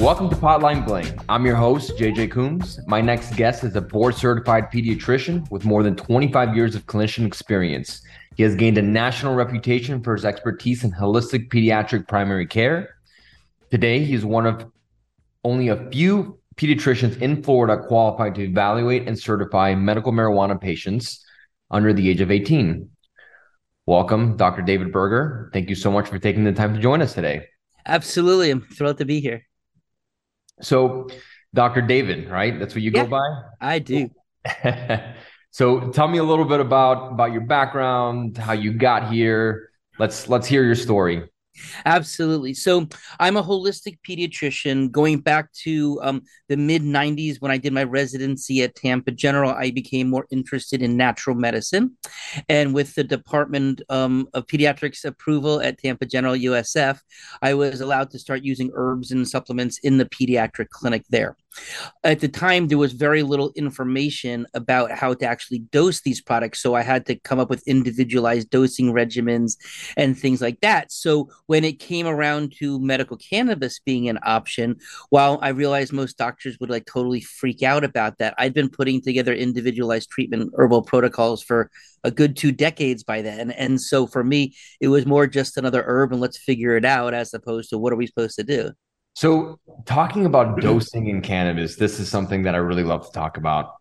Welcome to Potline Bling. I'm your host, JJ Coombs. My next guest is a board certified pediatrician with more than 25 years of clinician experience. He has gained a national reputation for his expertise in holistic pediatric primary care. Today, he is one of only a few pediatricians in Florida qualified to evaluate and certify medical marijuana patients under the age of 18. Welcome, Dr. David Berger. Thank you so much for taking the time to join us today. Absolutely. I'm thrilled to be here. So, Dr. David, right? That's what you yeah, go by? I do. so, tell me a little bit about about your background, how you got here. Let's let's hear your story. Absolutely. So I'm a holistic pediatrician. Going back to um, the mid 90s when I did my residency at Tampa General, I became more interested in natural medicine. And with the Department um, of Pediatrics approval at Tampa General USF, I was allowed to start using herbs and supplements in the pediatric clinic there. At the time, there was very little information about how to actually dose these products. So I had to come up with individualized dosing regimens and things like that. So when it came around to medical cannabis being an option, while I realized most doctors would like totally freak out about that, I'd been putting together individualized treatment herbal protocols for a good two decades by then. And so for me, it was more just another herb and let's figure it out as opposed to what are we supposed to do? So, talking about dosing in cannabis, this is something that I really love to talk about.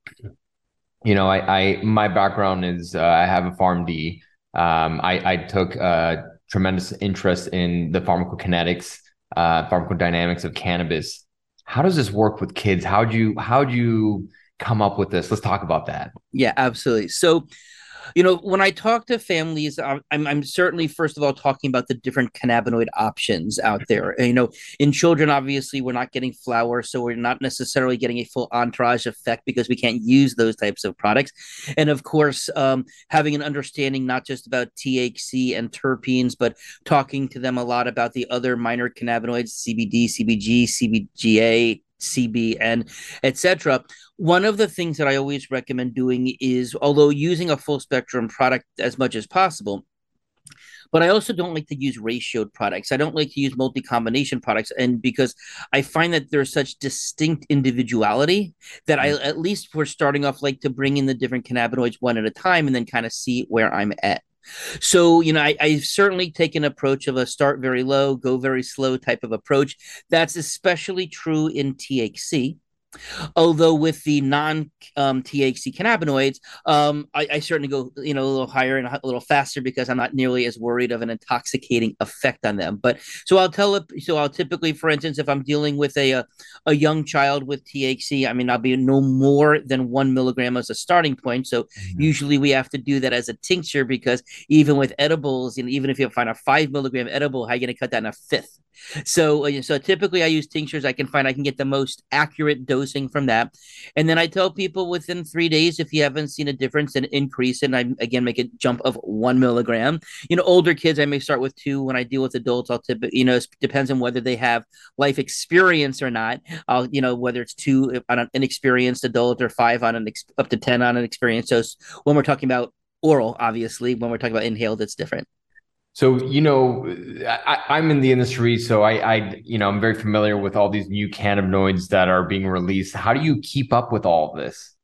You know, I, I my background is uh, I have a PharmD. Um, I, I took a tremendous interest in the pharmacokinetics, uh, pharmacodynamics of cannabis. How does this work with kids? How do you how do you come up with this? Let's talk about that. Yeah, absolutely. So, you know, when I talk to families, I'm, I'm certainly first of all talking about the different cannabinoid options out there. You know, in children, obviously, we're not getting flower, so we're not necessarily getting a full entourage effect because we can't use those types of products. And of course, um, having an understanding not just about THC and terpenes, but talking to them a lot about the other minor cannabinoids, CBD, CBG, CBGA, CBN, etc. One of the things that I always recommend doing is, although using a full spectrum product as much as possible, but I also don't like to use ratioed products. I don't like to use multi combination products, and because I find that there's such distinct individuality that I, mm. at least for starting off, like to bring in the different cannabinoids one at a time and then kind of see where I'm at. So, you know, I, I've certainly taken an approach of a start very low, go very slow type of approach. That's especially true in THC Although with the non um, THC cannabinoids, um, I, I, certainly go you know a little higher and a little faster because I'm not nearly as worried of an intoxicating effect on them. But so I'll tell it. So I'll typically, for instance, if I'm dealing with a a, a young child with THC, I mean I'll be no more than one milligram as a starting point. So mm-hmm. usually we have to do that as a tincture because even with edibles, and even if you find a five milligram edible, how are you going to cut that in a fifth? So, uh, so typically I use tinctures. I can find I can get the most accurate dosing from that, and then I tell people within three days if you haven't seen a difference, and increase and I again make a jump of one milligram. You know, older kids I may start with two. When I deal with adults, I'll typically you know it depends on whether they have life experience or not. I'll you know whether it's two on an inexperienced adult or five on an ex- up to ten on an experienced So When we're talking about oral, obviously, when we're talking about inhaled, it's different. So you know, I, am in the industry, so I, I, you know, I'm very familiar with all these new cannabinoids that are being released. How do you keep up with all of this?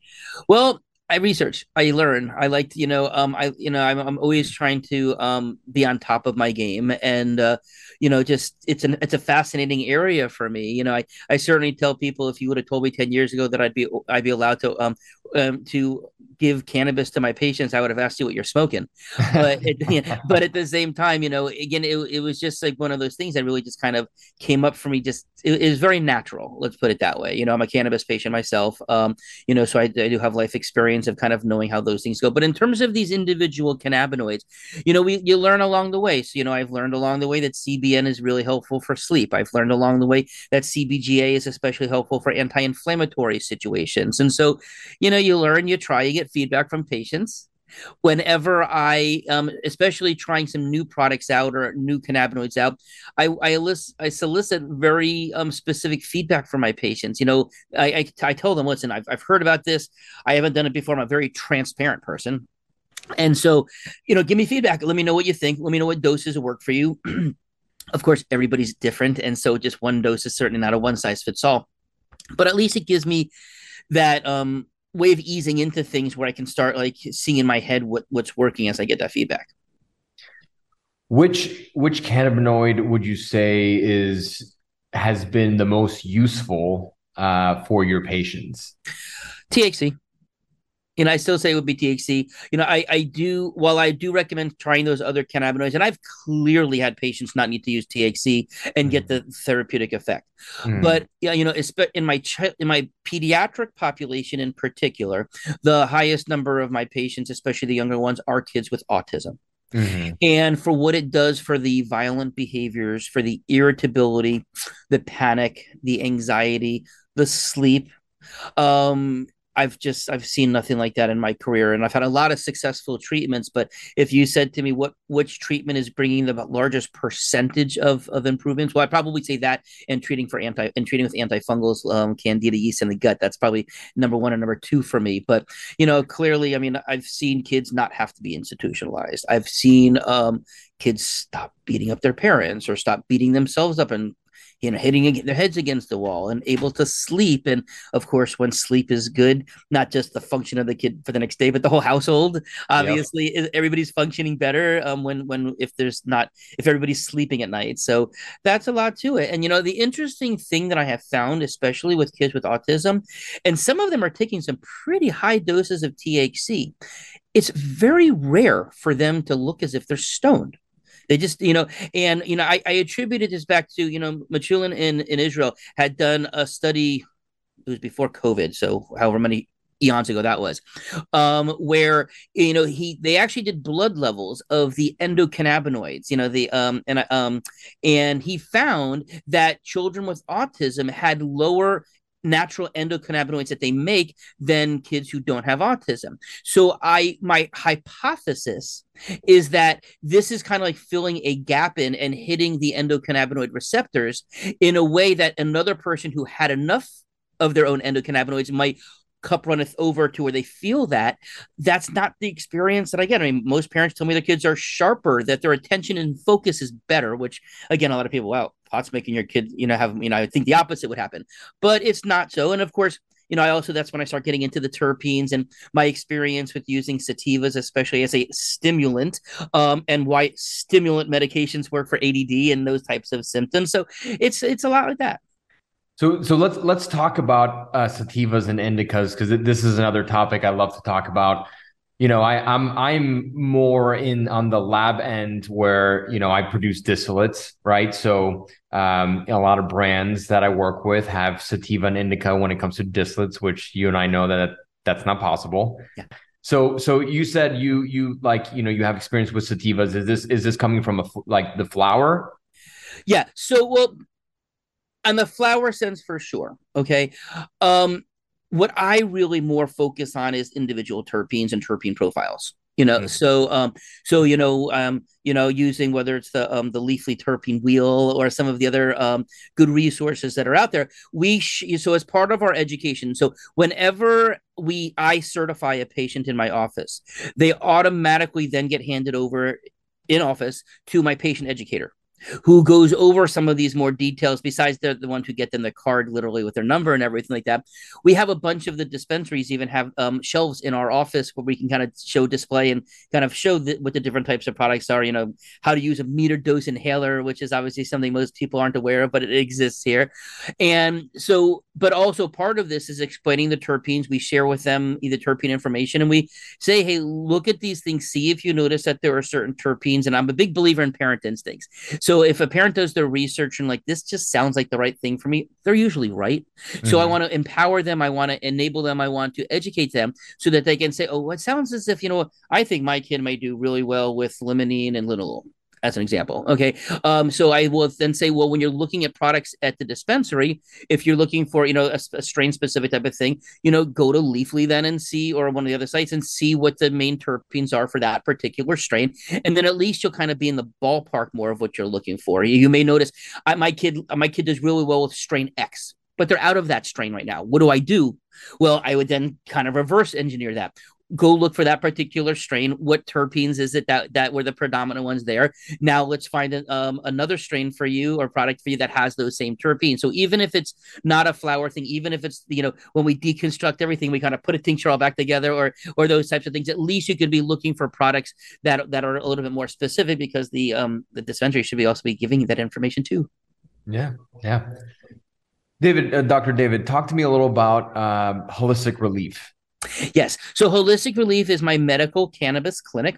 Well, I research, I learn. I like, you know, um, I, you know, I'm, I'm always trying to um be on top of my game, and uh, you know, just it's an it's a fascinating area for me. You know, I I certainly tell people if you would have told me ten years ago that I'd be I'd be allowed to um um, to give cannabis to my patients, I would have asked you what you're smoking. But it, but at the same time, you know, again, it, it was just like one of those things that really just kind of came up for me. Just it, it was very natural. Let's put it that way. You know, I'm a cannabis patient myself. Um, you know, so I, I do have life experience of kind of knowing how those things go. But in terms of these individual cannabinoids, you know, we you learn along the way. So you know, I've learned along the way that CBN is really helpful for sleep. I've learned along the way that CBGA is especially helpful for anti-inflammatory situations. And so, you know, you learn, you try, you get feedback from patients. Whenever I, um, especially trying some new products out or new cannabinoids out, I I, elicit, I solicit very um, specific feedback from my patients. You know, I, I, I tell them, listen, I've, I've heard about this. I haven't done it before. I'm a very transparent person. And so, you know, give me feedback. Let me know what you think. Let me know what doses work for you. Of course, everybody's different, and so just one dose is certainly not a one size fits all. But at least it gives me that um, way of easing into things where I can start like seeing in my head what what's working as I get that feedback. Which which cannabinoid would you say is has been the most useful uh, for your patients? THC. And I still say it would be THC. You know, I, I do, while I do recommend trying those other cannabinoids, and I've clearly had patients not need to use THC and mm. get the therapeutic effect. Mm. But, yeah, you know, in my, in my pediatric population in particular, the highest number of my patients, especially the younger ones, are kids with autism. Mm-hmm. And for what it does for the violent behaviors, for the irritability, the panic, the anxiety, the sleep, um, I've just I've seen nothing like that in my career, and I've had a lot of successful treatments. But if you said to me what which treatment is bringing the largest percentage of of improvements, well, I'd probably say that and treating for anti and treating with antifungals, um, candida yeast in the gut. That's probably number one and number two for me. But you know, clearly, I mean, I've seen kids not have to be institutionalized. I've seen um, kids stop beating up their parents or stop beating themselves up and you know, hitting their heads against the wall and able to sleep. And of course, when sleep is good, not just the function of the kid for the next day, but the whole household. Obviously, yep. everybody's functioning better um, when when if there's not if everybody's sleeping at night. So that's a lot to it. And you know, the interesting thing that I have found, especially with kids with autism, and some of them are taking some pretty high doses of THC. It's very rare for them to look as if they're stoned. They just, you know, and you know, I, I attributed this back to, you know, Mechoulam in, in Israel had done a study, it was before COVID, so however many eons ago that was um where you know he they actually did blood levels of the endocannabinoids you know the um and um and he found that children with autism had lower natural endocannabinoids that they make than kids who don't have autism. So I my hypothesis is that this is kind of like filling a gap in and hitting the endocannabinoid receptors in a way that another person who had enough of their own endocannabinoids might cup runneth over to where they feel that. That's not the experience that i get. I mean most parents tell me their kids are sharper that their attention and focus is better which again a lot of people wow pot's making your kid you know have you know i think the opposite would happen but it's not so and of course you know, I also that's when I start getting into the terpenes and my experience with using sativas, especially as a stimulant, um, and why stimulant medications work for ADD and those types of symptoms. So it's it's a lot like that. So, so let's let's talk about uh, sativas and indicas because this is another topic I love to talk about. You know, I, I'm I'm more in on the lab end where you know I produce distillates, right? So, um, a lot of brands that I work with have sativa and indica when it comes to distillates, which you and I know that that's not possible. Yeah. So, so you said you you like you know you have experience with sativas. Is this is this coming from a like the flower? Yeah. So, well, on the flower sense for sure. Okay. Um, what I really more focus on is individual terpenes and terpene profiles. You know, mm-hmm. so um, so you know, um, you know, using whether it's the um, the Leafly terpene wheel or some of the other um, good resources that are out there. We sh- so as part of our education. So whenever we I certify a patient in my office, they automatically then get handed over in office to my patient educator who goes over some of these more details besides they're the ones who get them the card literally with their number and everything like that. We have a bunch of the dispensaries even have um, shelves in our office where we can kind of show display and kind of show the, what the different types of products are you know how to use a meter dose inhaler which is obviously something most people aren't aware of but it exists here. And so but also part of this is explaining the terpenes. We share with them either terpene information and we say hey look at these things. See if you notice that there are certain terpenes. And i'm a big believer in parent instincts. So if a parent does their research and like this just sounds like the right thing for me, they're usually right. Mm-hmm. So I mm-hmm. want to empower them, I want to enable them, I want to educate them so that they can say, "Oh, it sounds as if you know, I think my kid may do really well with limonene and linalool." As an example. Okay. Um, so I will then say, well, when you're looking at products at the dispensary, if you're looking for, you know, a, a strain specific type of thing, you know, go to Leafly then and see, or one of the other sites and see what the main terpenes are for that particular strain. And then at least you'll kind of be in the ballpark more of what you're looking for. You, you may notice I, my kid, my kid does really well with strain X but they're out of that strain right now. What do I do? Well, I would then kind of reverse engineer that. Go look for that particular strain. What terpenes is it that that were the predominant ones there? Now let's find um, another strain for you or product for you that has those same terpenes. So even if it's not a flower thing, even if it's you know when we deconstruct everything, we kind of put a tincture all back together or or those types of things. At least you could be looking for products that that are a little bit more specific because the um the dispensary should be also be giving you that information too. Yeah, yeah. David, uh, Dr. David, talk to me a little about um, Wholistic ReLeaf. Yes. So Wholistic ReLeaf is my medical cannabis clinic.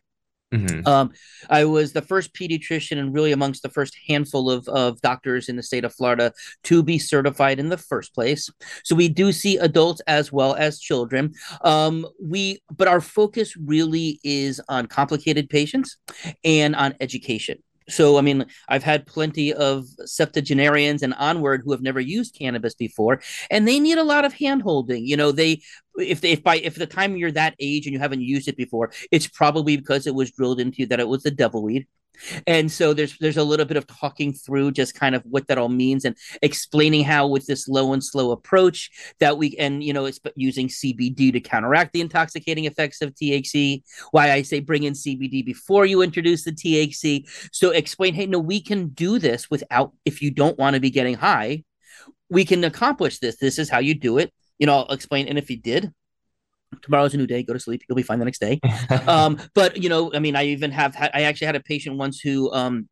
Mm-hmm. Um, I was the first pediatrician and really amongst the first handful of, of doctors in the state of Florida to be certified in the first place. So we do see adults as well as children. Um, we, but our focus really is on complicated patients and on education. So, I mean, I've had plenty of septuagenarians and onward who have never used cannabis before, and they need a lot of handholding. You know, they if they, if by if the time you're that age and you haven't used it before, it's probably because it was drilled into you that it was the devil weed and so there's there's a little bit of talking through just kind of what that all means and explaining how with this low and slow approach that we and you know it's using cbd to counteract the intoxicating effects of thc why i say bring in cbd before you introduce the thc so explain hey no we can do this without if you don't want to be getting high we can accomplish this. This is how you do it. You know i'll explain and if you did tomorrow's a new day. Go to sleep. You'll be fine the next day. Um but you know i mean i even have i actually had a patient once who um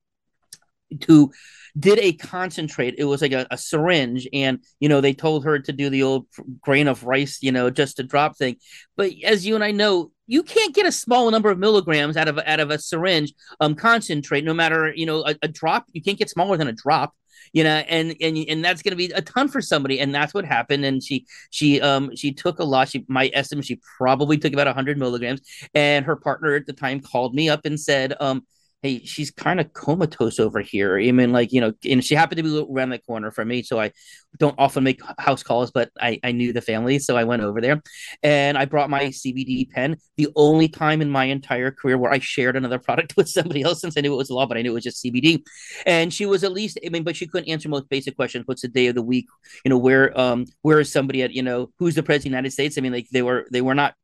who did a concentrate. It was like a, a, syringe and you know they told her to do the old grain of rice you know just a drop thing. But as you and i know you can't get a small number of milligrams out of out of a syringe um concentrate no matter you know a, a drop. You can't get smaller than a drop you know, and and and that's going to be a ton for somebody, and that's what happened. And she she um she took a lot. She my estimate she probably took about hundred milligrams, and her partner at the time called me up and said, um, hey, she's kind of comatose over here. I mean, like, you know, and she happened to be around the corner from me. So I don't often make house calls, but I, I knew the family. So I went over there and I brought my CBD pen. The only time in my entire career where I shared another product with somebody else since I knew it was a law, but I knew it was just CBD. And she was at least, I mean, but she couldn't answer most basic questions. What's the day of the week? You know, where, um, where is somebody at, you know, who's the president of the United States? I mean, like they were, they were not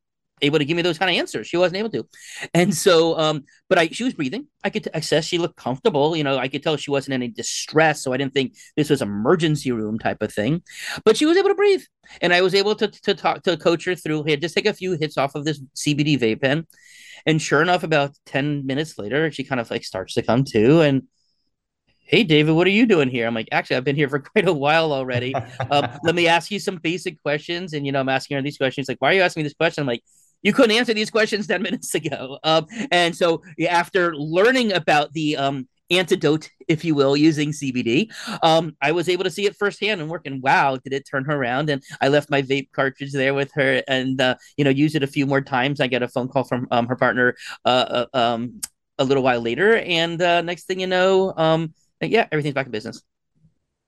able to give me those kind of answers. She wasn't able to. And so, um, but I, she was breathing. I could access. She looked comfortable. You know, I could tell she wasn't in any distress. So I didn't think this was emergency room type of thing, but she was able to breathe. And I was able to, to talk, to coach her through here, just take a few hits off of this CBD vape pen. And sure enough, about 10 minutes later, she kind of like starts to come to and, hey david what are you doing here i'm like actually i've been here for quite a while already um, let me ask you some basic questions and you know i'm asking her these questions like why are you asking me this question i'm like you couldn't answer these questions 10 minutes ago. Um, and so after learning about the um, antidote, if you will, using CBD, um, I was able to see it firsthand and work. And wow, did it turn her around? And I left my vape cartridge there with her and, uh, you know, used it a few more times. I get a phone call from um, her partner uh, uh, um, a little while later. And uh, next thing you know, um, yeah, everything's back in business.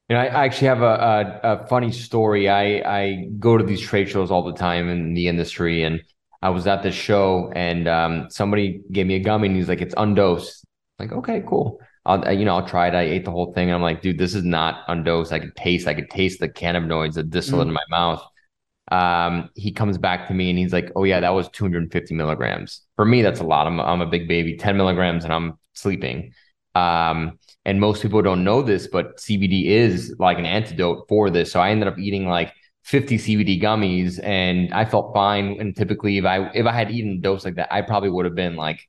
You know, I actually have a, a, a funny story. I, I go to these trade shows all the time in the industry and I was at this show and um, somebody gave me a gummy and he's like, it's undosed. I'm like, okay, cool. I'll, you know, I'll try it. I ate the whole thing. And I'm like, dude, this is not undosed. I could taste, I could taste the cannabinoids, the distillate mm. in my mouth. Um, he comes back to me and he's like, oh yeah, that was 250 milligrams. For me, that's a lot. I'm, I'm a big baby, 10 milligrams and I'm sleeping. Um, and most people don't know this, but CBD is like an antidote for this. So I ended up eating like 50 CBD gummies and I felt fine. And typically if I if I had eaten a dose like that, I probably would have been like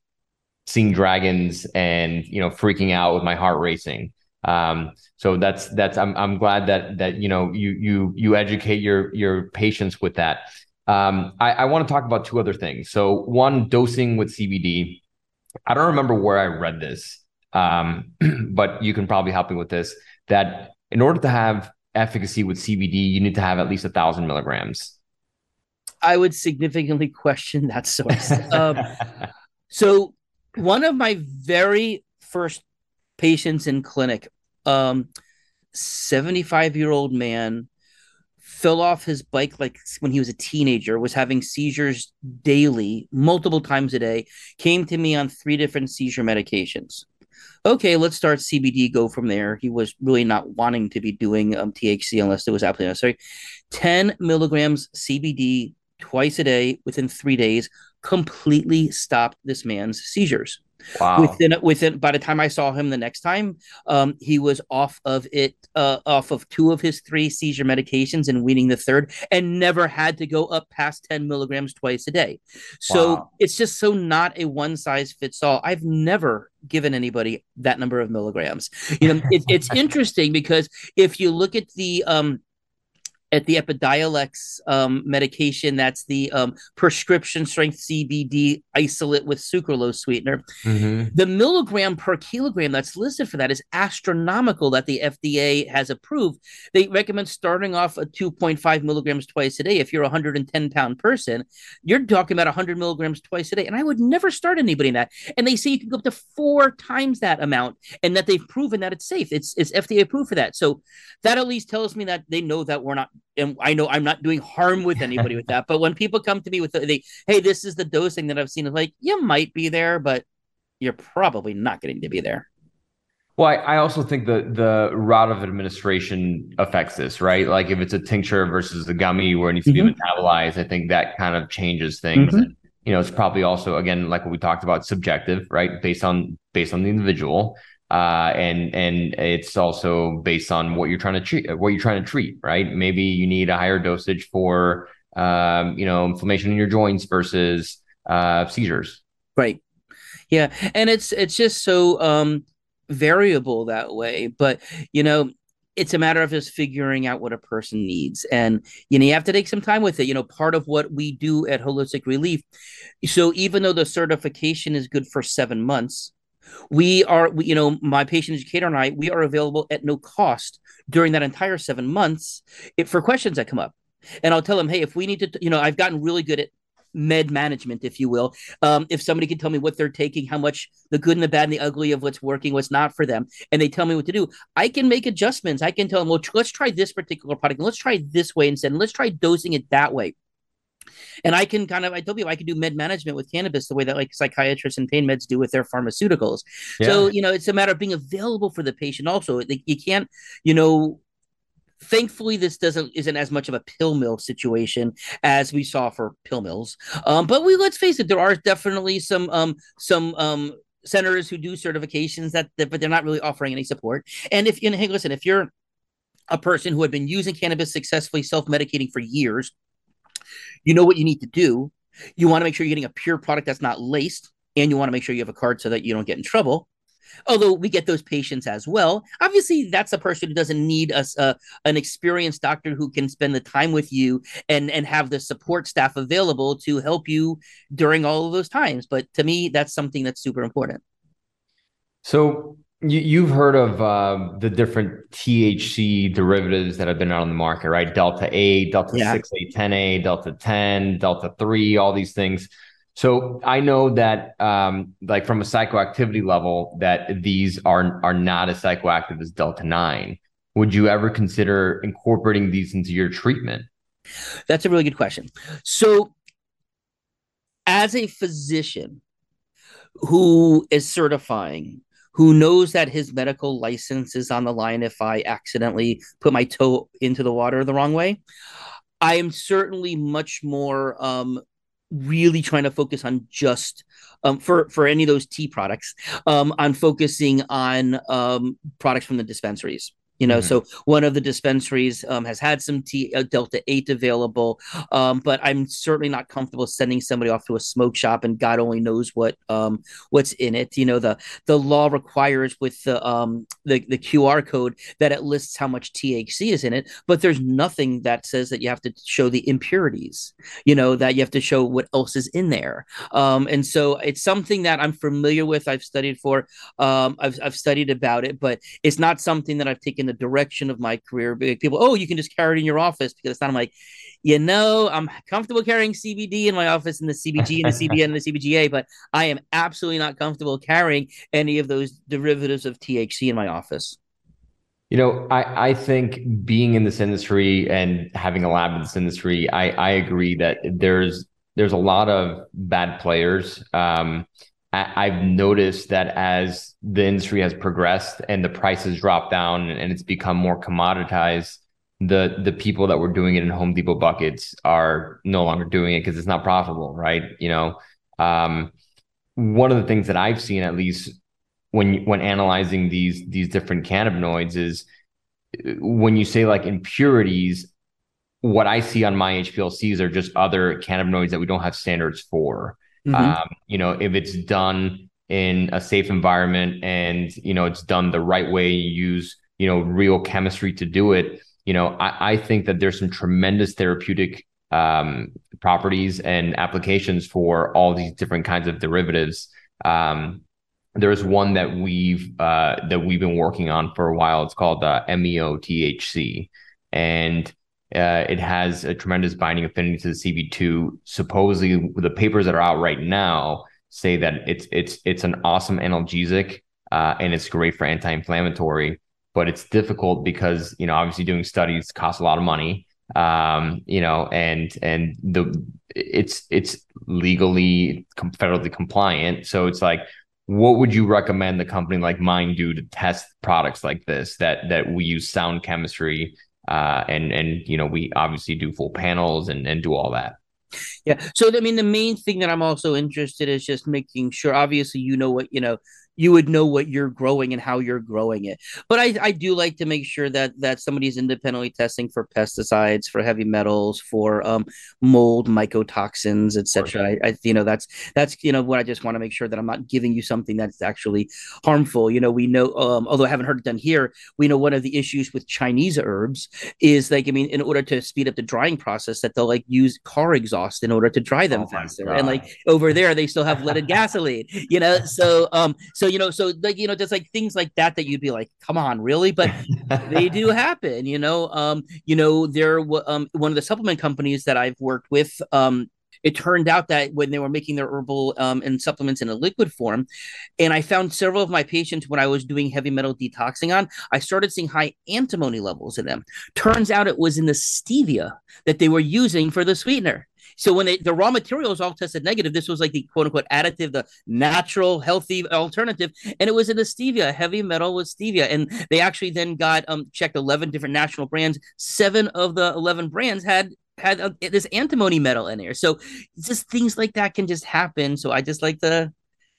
seeing dragons and you know freaking out with my heart racing. Um, so that's that's I'm I'm glad that that you know you you you educate your your patients with that. Um, I, I want to talk about two other things. So one, dosing with CBD. I don't remember where I read this, um, but you can probably help me with this. That in order to have efficacy with CBD, you need to have at least a thousand milligrams. I would significantly question that source. um, so, one of my very first patients in clinic, um, 75 year old man, fell off his bike like when he was a teenager, was having seizures daily, multiple times a day, came to me on three different seizure medications okay, let's start CBD, go from there. He was really not wanting to be doing um, THC unless it was absolutely necessary. 10 milligrams CBD twice a day within three days completely stopped this man's seizures. Wow. Within within by the time I saw him the next time, um, he was off of it, uh, off of two of his three seizure medications and weaning the third, and never had to go up past 10 milligrams twice a day. So Wow. it's just so not a one size fits all. I've never given anybody that number of milligrams. You know, it, it's interesting because if you look at the um at the Epidiolex um, medication, that's the um, prescription strength CBD isolate with sucralose sweetener. Mhm. The milligram per kilogram that's listed for that is astronomical that the FDA has approved. They recommend starting off at 2.5 milligrams twice a day. If you're a 110 pound person, you're talking about 100 milligrams twice a day. And I would never start anybody in that. And they say you can go up to four times that amount and that they've proven that it's safe. It's, it's FDA approved for that. So that at least tells me that they know that we're not, and I know I'm not doing harm with anybody with that. But when people come to me with the, they, hey, this is the dosing that I've seen, it's like, you might be there, but you're probably not getting to be there. Well, I, I also think the the route of administration affects this, right? Like if it's a tincture versus a gummy where it needs to Mhm. be metabolized, I think that kind of changes things. Mhm. And, you know, it's probably also again like what we talked about, subjective, right? Based on based on the individual. Uh, and and it's also based on what you're trying to treat, what you're trying to treat, right? Maybe you need a higher dosage for, um, you know, inflammation in your joints versus uh, seizures. Right. Yeah. And it's it's just so um variable that way. But you know, it's a matter of just figuring out what a person needs. And you know, you have to take some time with it. You know, part of what we do at Wholistic ReLeaf. So even though the certification is good for seven months, we are we, you know, my patient educator and I, we are available at no cost during that entire seven months if, for questions that come up. And I'll tell them, hey, if we need to, you know, I've gotten really good at med management, if you will. Um, if somebody can tell me what they're taking, how much the good and the bad and the ugly of what's working, what's not for them, and they tell me what to do, I can make adjustments. I can tell them, well, tr- let's try this particular product and let's try this way instead, and let's try dosing it that way. And I can kind of, I tell people I can do med management with cannabis the way that like psychiatrists and pain meds do with their pharmaceuticals. So, you know, it's a matter of being available for the patient also. You can't, you know, thankfully this doesn't isn't as much of a pill mill situation as we saw for pill mills um but we let's face it there are definitely some um some um centers who do certifications that, that but they're not really offering any support and if you know, hey listen if you're a person who had been using cannabis successfully self-medicating for years you know what you need to do? You want to make sure you're getting a pure product that's not laced and you want to make sure you have a card so that you don't get in trouble. Although we get those patients as well. Obviously that's a person who doesn't need us uh, an experienced doctor who can spend the time with you and and have the support staff available to help you during all of those times. But to me that's something that's super important. So you, you've heard of um, the different THC derivatives that have been out on the market, right? Delta 8, Delta Yeah. 6, 8, 10A, Delta 10, Delta 3, all these things. So I know that um, like from a psychoactivity level that these are are not as psychoactive as Delta 9. Would you ever consider incorporating these into your treatment? That's a really good question. So, as a physician who is certifying, who knows that his medical license is on the line if I accidentally put my toe into the water the wrong way, I am certainly much more um, really trying to focus on just um, for for any of those tea products um, on focusing on um, products from the dispensaries you know Mhm. so one of the dispensaries um, has had some T, uh, delta 8 available um, but i'm certainly not comfortable sending somebody off to a smoke shop and god only knows what um, what's in it you know the the law requires with the um the, the qr code that it lists how much thc is in it but there's nothing that says that you have to show the impurities you know that you have to show what else is in there um, and so it's something that i'm familiar with i've studied for um, I've, I've studied about it but it's not something that i've taken the direction of my career people oh you can just carry it in your office because it's not i'm like you know i'm comfortable carrying cbd in my office and the cbg and the cbn and the cbga but i am absolutely not comfortable carrying any of those derivatives of thc in my office You know, I, I think being in this industry and having a lab in this industry, I, I agree that there's there's a lot of bad players. Um, I, I've noticed that as the industry has progressed and the prices drop down and it's become more commoditized, the the people that were doing it in Home Depot buckets are no longer doing it because it's not profitable, right? You know, Um, one of the things that I've seen, at least when when analyzing these these different cannabinoids, is when you say like impurities. What I see on my HPLCs are just other cannabinoids that we don't have standards for. Mm-hmm. Um, you know, if it's done in a safe environment and you know it's done the right way, you use you know real chemistry to do it. You know, I, I think that there's some tremendous therapeutic um, properties and applications for all these different kinds of derivatives. Um, there's one that we've uh, that we've been working on for a while. It's called uh, MEO THC, and uh, it has a tremendous binding affinity to the CB2. Supposedly, the papers that are out right now say that it's it's it's an awesome analgesic uh, and it's great for anti-inflammatory. But it's difficult because you know obviously doing studies costs a lot of money um, you know, and and the it's it's legally federally compliant. So it's like, what would you recommend the company like mine do to test products like this that that we use sound chemistry uh, and and you know we obviously do full panels and and do all that. Yeah. So I mean, the main thing that I'm also interested is just making sure. Obviously, you know what you know you would know what you're growing and how you're growing it. But I, I do like to make sure that that somebody's independently testing for pesticides, for heavy metals, for um, mold, mycotoxins, etc. I, I, you know that's that's you know what I just want to make sure that I'm not giving you something that's actually harmful. You know, we know um, although I haven't heard it done here, we know one of the issues with Chinese herbs is like I mean, in order to speed up the drying process, that they'll like use car exhaust in order to dry them oh faster, and like over there they still have leaded gasoline. You know, so um so so you know so like you know just like things like that that you'd be like come on really but they do happen you know um you know there um one of the supplement companies that i've worked with um it turned out that when they were making their herbal um, and supplements in a liquid form, and I found several of my patients when I was doing heavy metal detoxing on, I started seeing high antimony levels in them. Turns out it was in the stevia that they were using for the sweetener. So when they, the raw materials all tested negative, this was like the quote unquote additive, the natural, healthy alternative, and it was in the stevia, heavy metal with stevia, and they actually then got um checked eleven different national brands. Seven of the eleven brands had had uh, this antimony metal in there. So just things like that can just happen. So I just like to,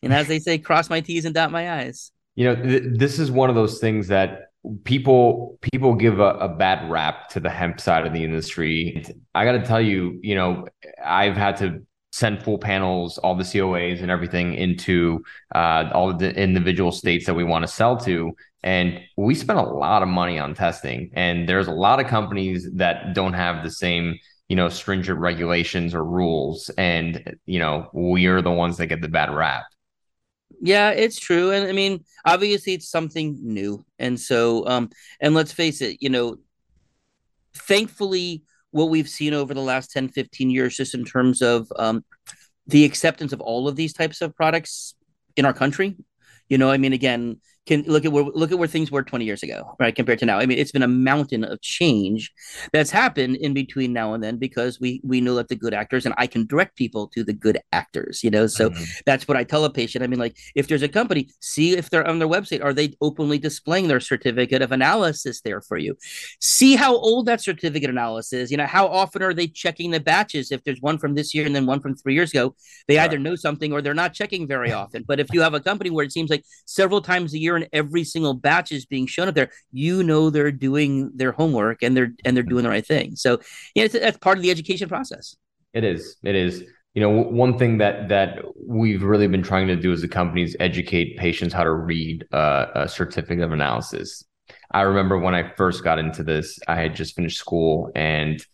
know, as they say, cross my T's and dot my I's. You know, th- this is one of those things that people people give a, a, bad rap to the hemp side of the industry. I got to tell you, you know, I've had to send full panels, all the COAs and everything into uh, all the individual states that we want to sell to. And we spend a lot of money on testing. And there's a lot of companies that don't have the same, you know, stringent regulations or rules. And, you know, we are the ones that get the bad rap. Yeah, it's true. And I mean, obviously it's something new. And so um and let's face it, you know, thankfully what we've seen over the last 10 15 years just in terms of um the acceptance of all of these types of products in our country. You know, I mean again, can look at where look at where things were 20 years ago, right? Compared to now. I mean, it's been a mountain of change that's happened in between now and then because we we know that the good actors and I can direct people to the good actors, you know. So mm-hmm. that's what I tell a patient. I mean, like if there's a company, see if they're on their website, are they openly displaying their certificate of analysis there for you? See how old that certificate analysis, is you know, how often are they checking the batches? If there's one from this year and then one from three years ago, they either know something or they're not checking very often. But if you have a company where it seems like several times a year every single batch is being shown up there, you know they're doing their homework and they're and they're doing the right thing. So yeah, that's part of the education process. It is. It is. You know, one thing that that we've really been trying to do as a company is educate patients how to read uh, a certificate of analysis. I remember when I first got into this, I had just finished school and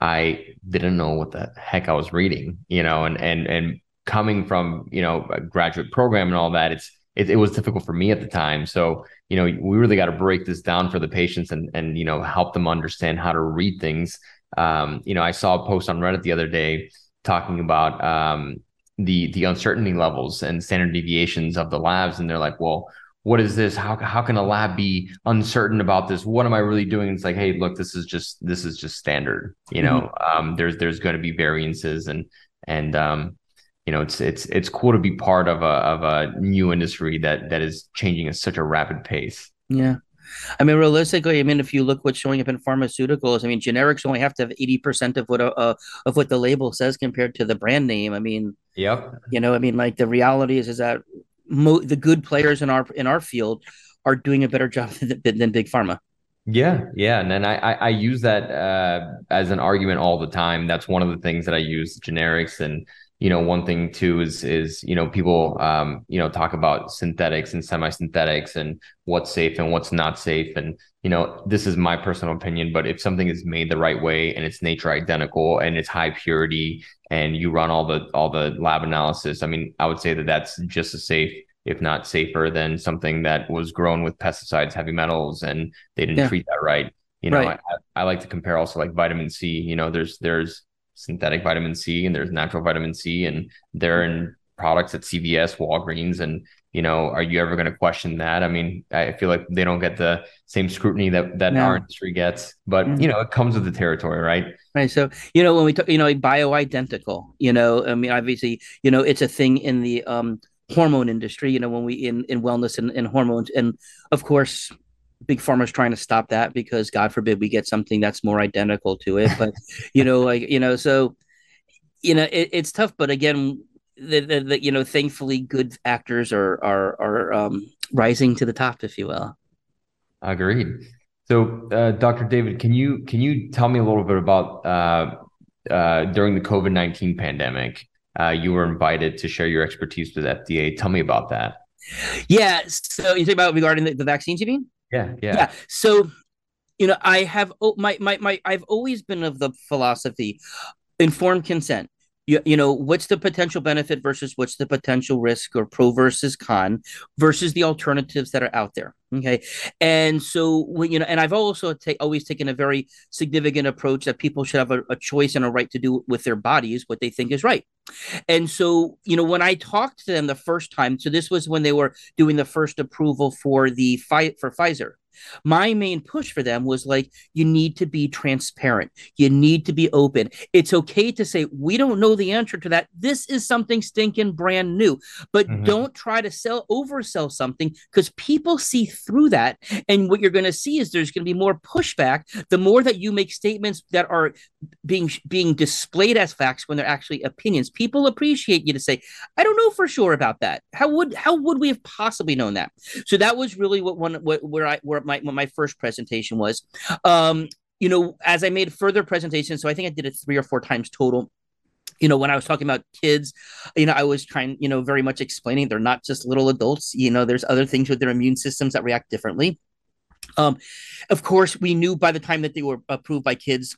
I didn't know what the heck I was reading, you know, and and and coming from, you know, a graduate program and all that, it's it, it was difficult for me at the time. So, you know, we really got to break this down for the patients and, and, you know, help them understand how to read things. Um, you know, I saw a post on Reddit the other day talking about, um, the, the uncertainty levels and standard deviations of the labs. And they're like, well, what is this? How, how can a lab be uncertain about this? What am I really doing? It's like, Hey, look, this is just, this is just standard, you know, mm-hmm. um, there's, there's going to be variances and, and, um, you know it's it's it's cool to be part of a of a new industry that that is changing at such a rapid pace yeah I mean, realistically, I mean, if you look what's showing up in pharmaceuticals, I mean, generics only have to have eighty percent of what uh, of what the label says compared to the brand name. I mean, yep. You know, I mean, like the reality is is that mo- the good players in our in our field are doing a better job than, than big pharma. Yeah, yeah, and then I, I, I use that uh, as an argument all the time. That's one of the things that I use generics, and you know, one thing too is is you know people um, you know talk about synthetics and semi-synthetics and what's safe and what's not safe, and you know this is my personal opinion, but if something is made the right way and it's nature identical and it's high purity and you run all the all the lab analysis, I mean, I would say that that's just as safe if not safer than something that was grown with pesticides, heavy metals, and they didn't yeah. treat that right. You know, right. I, I like to compare also like vitamin C. You know, there's there's synthetic vitamin C and there's natural vitamin C, and they're in products at CVS, Walgreens, and you know, are you ever going to question that? I mean, I feel like they don't get the same scrutiny that that no. our industry gets, but mm-hmm. you know, it comes with the territory, right? Right. So, you know, when we talk, you know, bioidentical, you know, I mean, obviously, you know, it's a thing in the um hormone industry, you know, when we in, in wellness and, and hormones. And of course, big pharma's trying to stop that because God forbid we get something that's more identical to it. But, you know, like, you know, so, you know, it, it's tough, but again, the, the, the, you know, thankfully good actors are, are, are um, rising to the top, if you will. Agreed. So, uh, Dr. David, can you, can you tell me a little bit about, uh, uh, during the COVID 19 pandemic, uh, you were invited to share your expertise with FDA. Tell me about that. Yeah. So you talk about regarding the, the vaccines, you mean? Yeah. Yeah. Yeah. So, you know, I have oh, my my my I've always been of the philosophy, informed consent you, you know what's the potential benefit versus what's the potential risk or pro versus con versus the alternatives that are out there okay? And so when you know and i've also take, always taken a very significant approach that people should have a, a choice and a right to do with their bodies what they think is right. And so you know when i talked to them the first time so this was when they were doing the first approval for the fight for pfizer my main push for them was like, you need to be transparent. You need to be open. It's okay to say, we don't know the answer to that. This is something stinking brand new, but mm-hmm. don't try to sell, oversell something because people see through that. And what you're going to see is there's going to be more pushback the more that you make statements that are being being displayed as facts when they're actually opinions. People appreciate you to say, I don't know for sure about that. How would how would we have possibly known that? So that was really what one what, where I where my my first presentation was. Um, you know, as I made further presentations, so I think I did it three or four times total you know, when I was talking about kids, you know, I was trying, you know, very much explaining they're not just little adults. You know, there's other things with their immune systems that react differently. Um, of course, we knew by the time that they were approved by kids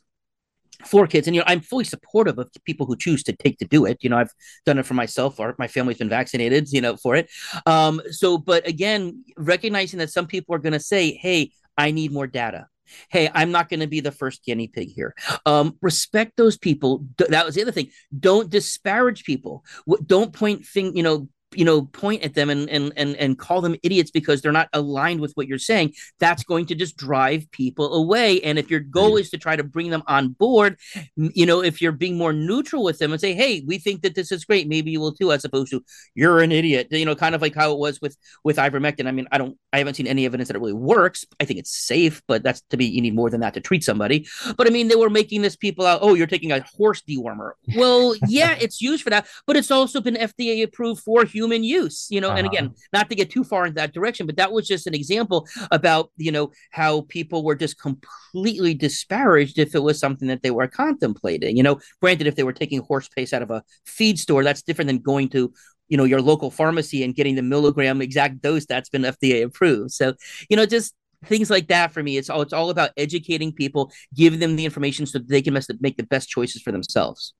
for kids, and you know, I'm fully supportive of people who choose to take to do it. You know, I've done it for myself, or my family's been vaccinated, you know, for it. Um, so, but again, recognizing that some people are going to say, "Hey, I need more data." Hey, I'm not going to be the first guinea pig here. Um, respect those people. That was the other thing. Don't disparage people. Don't point thing, you know, you know point at them and and and and call them idiots because they're not aligned with what you're saying that's going to just drive people away. And if your goal is to try to bring them on board you know if you're being more neutral with them and say hey we think that this is great. Maybe you will too as opposed to you're an idiot. You know kind of like how it was with with ivermectin. I mean i don't i haven't seen any evidence that it really works. I think it's safe but that's to be you need more than that to treat somebody. But i mean they were making this people out oh you're taking a horse dewormer. Well yeah it's used for that but it's also been fda approved for human human use you know uh-huh. and again uh-huh. not to get too far in that direction but that was just an example about you know how people were just completely disparaged if it was something that they were contemplating you know granted if they were taking horse paste out of a feed store that's different than going to you know your local pharmacy and getting the milligram exact dose that's been FDA approved. So you know just things like that for me. It's all it's all about educating people, giving them the information so that they can make the best choices for themselves.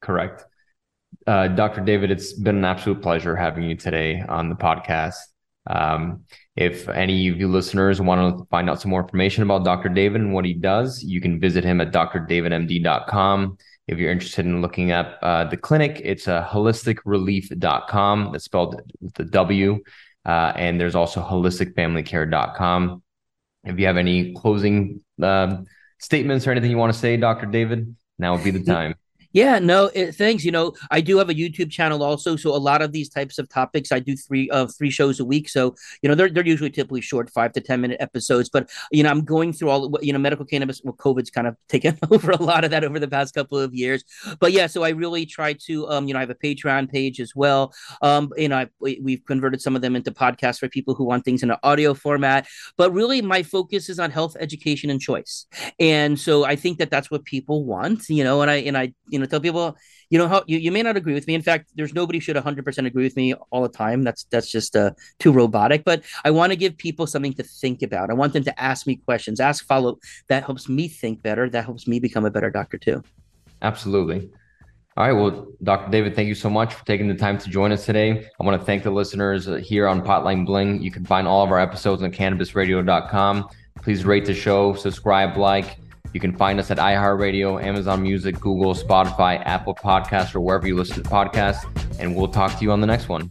Correct. Uh, Dr. David, it's been an absolute pleasure having you today on the podcast. Um, if any of you listeners want to find out some more information about Dr. David and what he does, you can visit him at drdavidmd.com. If you're interested in looking at uh, the clinic, it's uh, wholisticreleaf.com. That's spelled with the W. Uh, and there's also holisticfamilycare.com. If you have any closing uh, statements or anything you want to say, Dr. David, now would be the time. Yeah, no, it, thanks. You know, I do have a YouTube channel also, so a lot of these types of topics, I do three uh three shows a week. So you know, they're they're usually typically short, five to ten minute episodes. But you know, I'm going through all you know, medical cannabis. Well, COVID's kind of taken over a lot of that over the past couple of years. But yeah, so I really try to um, you know, I have a Patreon page as well. Um, you know, I, we've converted some of them into podcasts for people who want things in an audio format. But really, my focus is on health education and choice, and so I think that that's what people want. You know, and I and I you know tell people you know how you, you may not agree with me. In fact there's nobody should 100% agree with me all the time. That's that's just uh, too robotic. But i want to give people something to think about. I want them to ask me questions ask follow that helps me think better. That helps me become a better doctor too. Absolutely. All right. Well dr david thank you so much for taking the time to join us today. I want to thank the listeners uh, here on potline bling. You can find all of our episodes on cannabisradio.com please rate the show subscribe like you can find us at iHeartRadio, Amazon Music, Google, Spotify, Apple Podcasts, or wherever you listen to podcasts. And we'll talk to you on the next one.